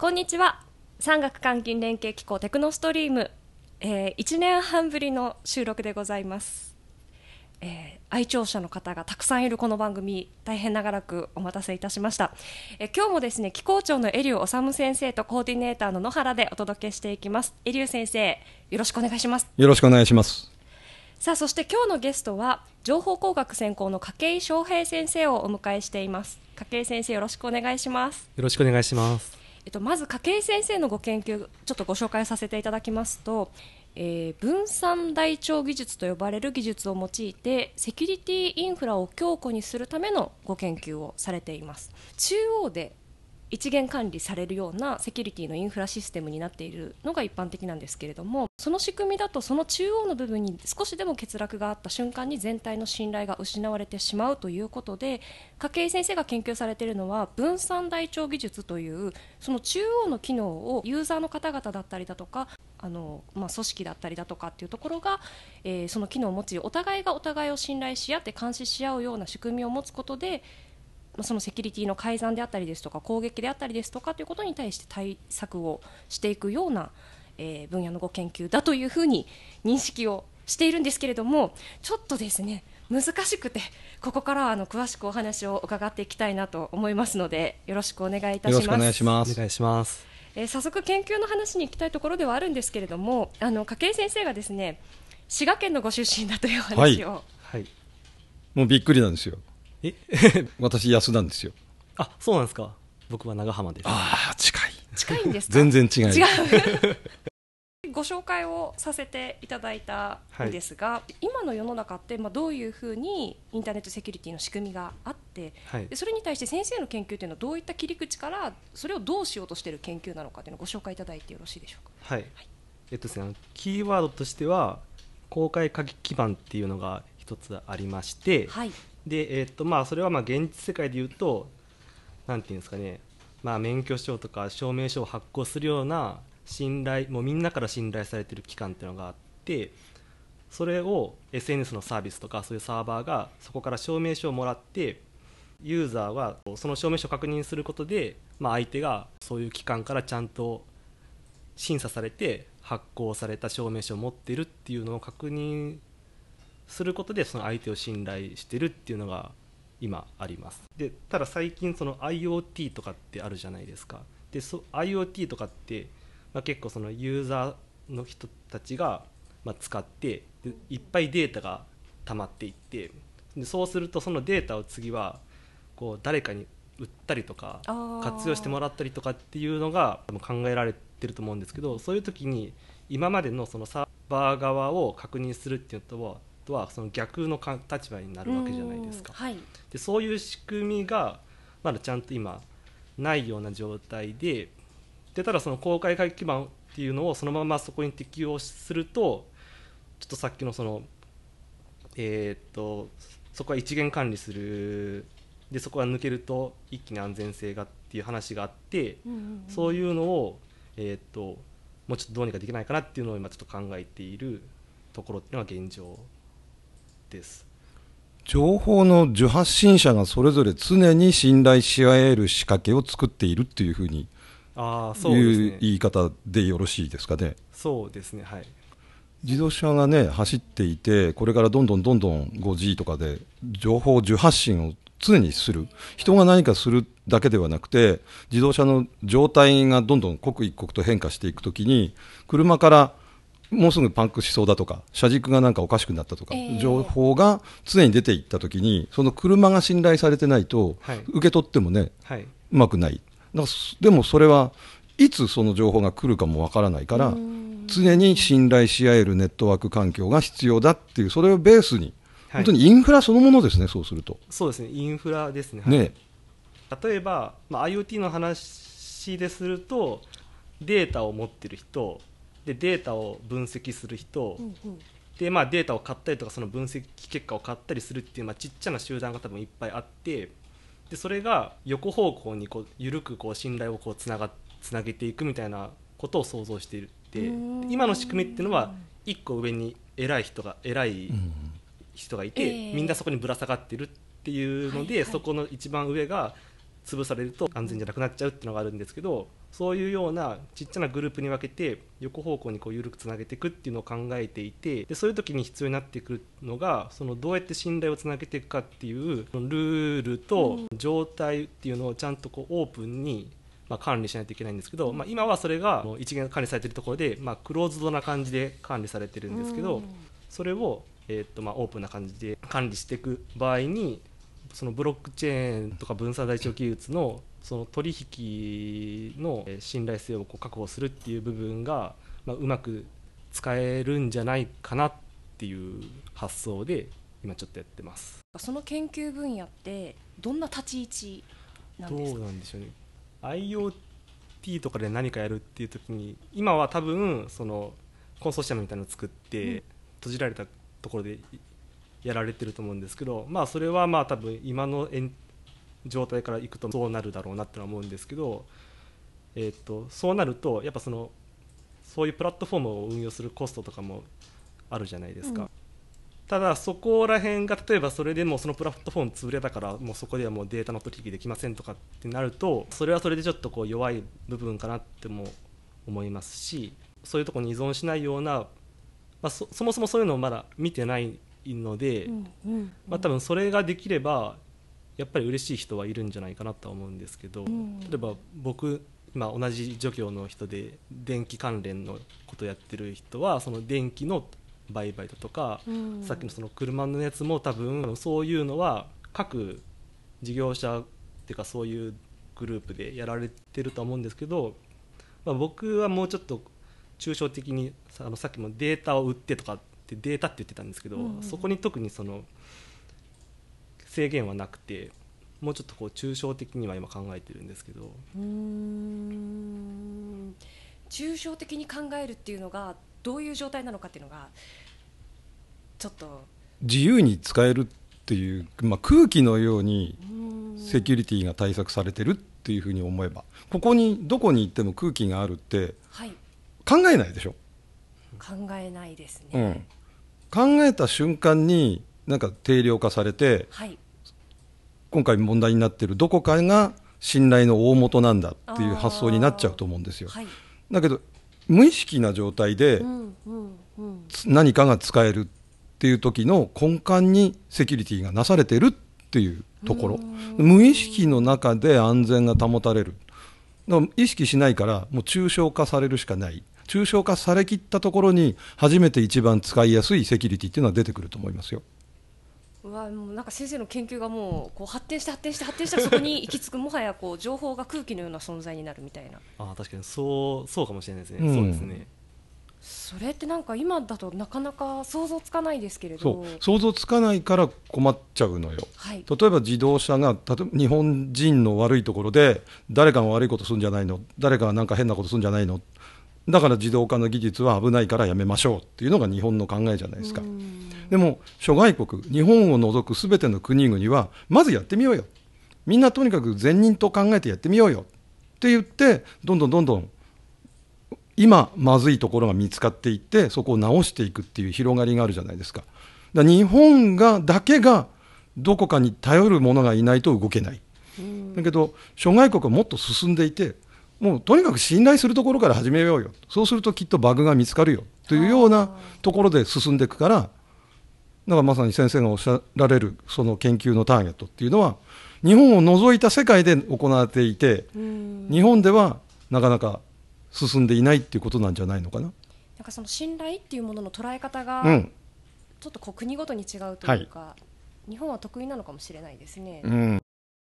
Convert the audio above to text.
こんにちは。産学官金連携機構テクノストリーム、えー、1年半ぶりの収録でございます、えー愛聴者の方がたくさんいるこの番組大変長らくお待たせいたしました、えー今日もですね機構長のエリュー治先生とコーディネーターの野原でお届けしていきます。エリュー先生よろしくお願いします。よろしくお願いします。さあそして今日のゲストは情報工学専攻の筧翔平先生をお迎えしています。筧先生よろしくお願いします。よろしくお願いします。えっと、まず筧先生のご研究ちょっとご紹介させていただきますと、えー分散台帳技術と呼ばれる技術を用いてセキュリティインフラを強固にするためのご研究をされています。中央で一元管理されるようなセキュリティのインフラシステムになっているのが一般的なんですけれどもその仕組みだとその中央の部分に少しでも欠落があった瞬間に全体の信頼が失われてしまうということで筧先生が研究されているのは分散台帳技術というその中央の機能をユーザーの方々だったりだとかあの、まあ、組織だったりだとかっていうところが、えーその機能を持つようお互いがお互いを信頼し合って監視し合うような仕組みを持つことでそのセキュリティの改ざんであったりですとか攻撃であったりですとかということに対して対策をしていくような、えー分野のご研究だというふうに認識をしているんですけれどもちょっとですね難しくてここからはあの詳しくお話を伺っていきたいなと思いますのでよろしくお願いいたします。よろしくお願いします。お願いします。えー早速研究の話に行きたいところではあるんですけれどもあの筧先生がですね滋賀県のご出身だという話を、はい。もうびっくりなんですよ。え？私安なんですよ。あ、そうなんですか。僕は長浜です。ああ、近い。近いんですか？全然違い。違う ご紹介をさせていただいたんですが、今の世の中って、まあ、どういうふうにインターネットセキュリティの仕組みがあってはいで。それに対して先生の研究というのはどういった切り口からそれをどうしようとしている研究なのかというのをご紹介いただいてよろしいでしょうか？はい。えっとですね、キーワードとしては公開鍵基盤っていうのが一つありまして、はい、で、えっとまあそれはまあ現実世界で言うと、なんていうんですかね、まあ免許証とか証明書を発行するような信頼、もうみんなから信頼されてる機関っていうのがあって。それを SNS のサービスとかそういうサーバーがそこから証明書をもらってユーザーはその証明書を確認することで、まあ、相手がそういう機関からちゃんと審査されて発行された証明書を持ってるっていうのを確認することでその相手を信頼してるっていうのが今あります。でただ最近その IoT とかってあるじゃないですか。でそ IoT とかって、まあ、結構そのユーザーの人たちがまあ使ってでいっぱいデータが溜まっていってでそうするとそのデータを次はこう誰かに売ったりとか活用してもらったりとかっていうのが多分考えられてると思うんですけどそういう時に今までのそのサーバー側を確認するっていうのとはとはその逆のか立場になるわけじゃないですか。うんはい。でそういう仕組みがまだちゃんと今ないような状態ででただその公開会基盤っていうのをそのままそこに適用するとちょっとさっきのそのえーっとそこは一元管理する。でそこが抜けると一気に安全性がっていう話があってうんうんうん。そういうのをえーっともうちょっとどうにかできないかなっていうのを今ちょっと考えているところっていうのが現状です。情報の受発信者がそれぞれ常に信頼し合える仕掛けを作っているっていうふうにああそうですいうね。言い方でよろしいですかね。そうですねはい。自動車がね走っていてこれからどんどんどんどん 5G とかで情報受発信を常にする人が何かするだけではなくて自動車の状態がどんどん刻一刻と変化していくときに車からもうすぐパンクしそうだとか車軸がなんかおかしくなったとか、ええ。情報が常に出ていったときにその車が信頼されてないと、はい。受け取ってもねはい。うまくない。だでもそれはいつその情報が来るかもわからないからうん。常に信頼し合えるネットワーク環境が必要だっていうそれをベースに、はい。本当にインフラそのものですねそうすると、そうですね、インフラですね。はいね例えば、まあ、IoT の話ですると、データを持ってる人、でデータを分析する人、うんうん。でまあ、データを買ったりとか、その分析結果を買ったりするっていう、まあ、ちっちゃな集団が多分いっぱいあって、でそれが横方向にこう緩くこう信頼をこうつながつなげていくみたいなことを想像している。ってうーん。今の仕組みっていうのは一個上に偉い人が偉いうん人がいて、ええ。みんなそこにぶら下がってるっていうので、はいはい。そこの一番上が潰されると安全じゃなくなっちゃうっていうのがあるんですけどそういうようなちっちゃなグループに分けて横方向にこう緩くつなげていくっていうのを考えていてでそういう時に必要になってくるのがそのどうやって信頼をつなげていくかっていうルールと状態っていうのをちゃんとこうオープンにまあ、管理しないといけないんですけど、まあ、今はそれが一元管理されているところで、まあ、クローズドな感じで管理されてるんですけど、それを、えーとまあ、オープンな感じで管理していく場合にそのブロックチェーンとか分散台帳技術のその取引の信頼性をこう確保するっていう部分が、まあ、うまく使えるんじゃないかなっていう発想で今ちょっとやってます。その研究分野ってどんな立ち位置なんですか？どうなんでしょうね。IoT とかで何かやるっていう時に今は多分そのコンソーシアムみたいなのを作って閉じられたところでやられてると思うんですけどまあそれはまあ多分今の状態からいくとそうなるだろうなって思うんですけど、えー、とそうなるとやっぱそのそういうプラットフォームを運用するコストとかもあるじゃないですか、うん、ただそこら辺が例えばそれでもそのプラットフォーム潰れたからもうそこではもうデータの取引できませんとかってなるとそれはそれでちょっとこう弱い部分かなっても思いますしそういうところに依存しないような、まあ、そもそもそういうのをまだ見てないので、まあ、多分それができればやっぱり嬉しい人はいるんじゃないかなとは思うんですけど、うん、例えば僕今同じ助教の人で電気関連のことやってる人はその電気の売買だとか、うん、さっきのその車のやつも多分そういうのは各事業者っていうかそういうグループでやられてると思うんですけど、まあ、僕はもうちょっと抽象的にあのさっきもデータを売ってとかってデータって言ってたんですけど、うん、そこに特にその制限はなくてもうちょっとこう抽象的には今考えてるんですけど。抽象的に考えるっていうのがどういう状態なのかっていうのがちょっと。自由に使えるっていう、まあ、空気のようにセキュリティが対策されてるっていうふうに思えばここにどこに行っても空気があるって、はい、考えないでしょ？考えないですね、うん、考えた瞬間になんか定量化されて、はい、今回問題になっているどこかが信頼の大元なんだっていう発想になっちゃうと思うんですよ。はい、だけど無意識な状態で何かが使えるっていう時の根幹にセキュリティがなされてるっていうところ。無意識の中で安全が保たれる。意識しないからもう抽象化されるしかない抽象化されきったところに初めて一番使いやすいセキュリティっていうのは出てくると思いますよ。うわもうなんか先生の研究がもうこう発展して発展して発展したらそこに行き着くもはやこう情報が空気のような存在になるみたいな。あ確かに。そうそうかもしれないですね、うん、そうですね。それってなんか今だとなかなか想像つかないですけれど。想像つかないから困っちゃうのよ、はい、例えば自動車が例えば日本人の悪いところで誰かが悪いことするんじゃないの誰かがなんか変なことするんじゃないのだから自動化の技術は危ないからやめましょうっていうのが日本の考えじゃないですか。でも諸外国日本を除くすべての国々はまずやってみようよ。みんなとにかく善人と考えてやってみようよって言ってどんどんどんどん今まずいところが見つかっていってそこを直していくっていう広がりがあるじゃないですか。だ日本がだけがどこかに頼る者がいないと動けない。だけど諸外国はもっと進んでいてもうとにかく信頼するところから始めようよ。そうするときっとバグが見つかるよ。というようなところで進んでいくからだからまさに先生がおっしゃられるその研究のターゲットっていうのは日本を除いた世界で行われていて日本ではなかなか進んでいないっていうことなんじゃないのかな。なんかその信頼っていうものの捉え方が、うん、ちょっとこう国ごとに違うというか、はい、日本は得意なのかもしれないですね。うん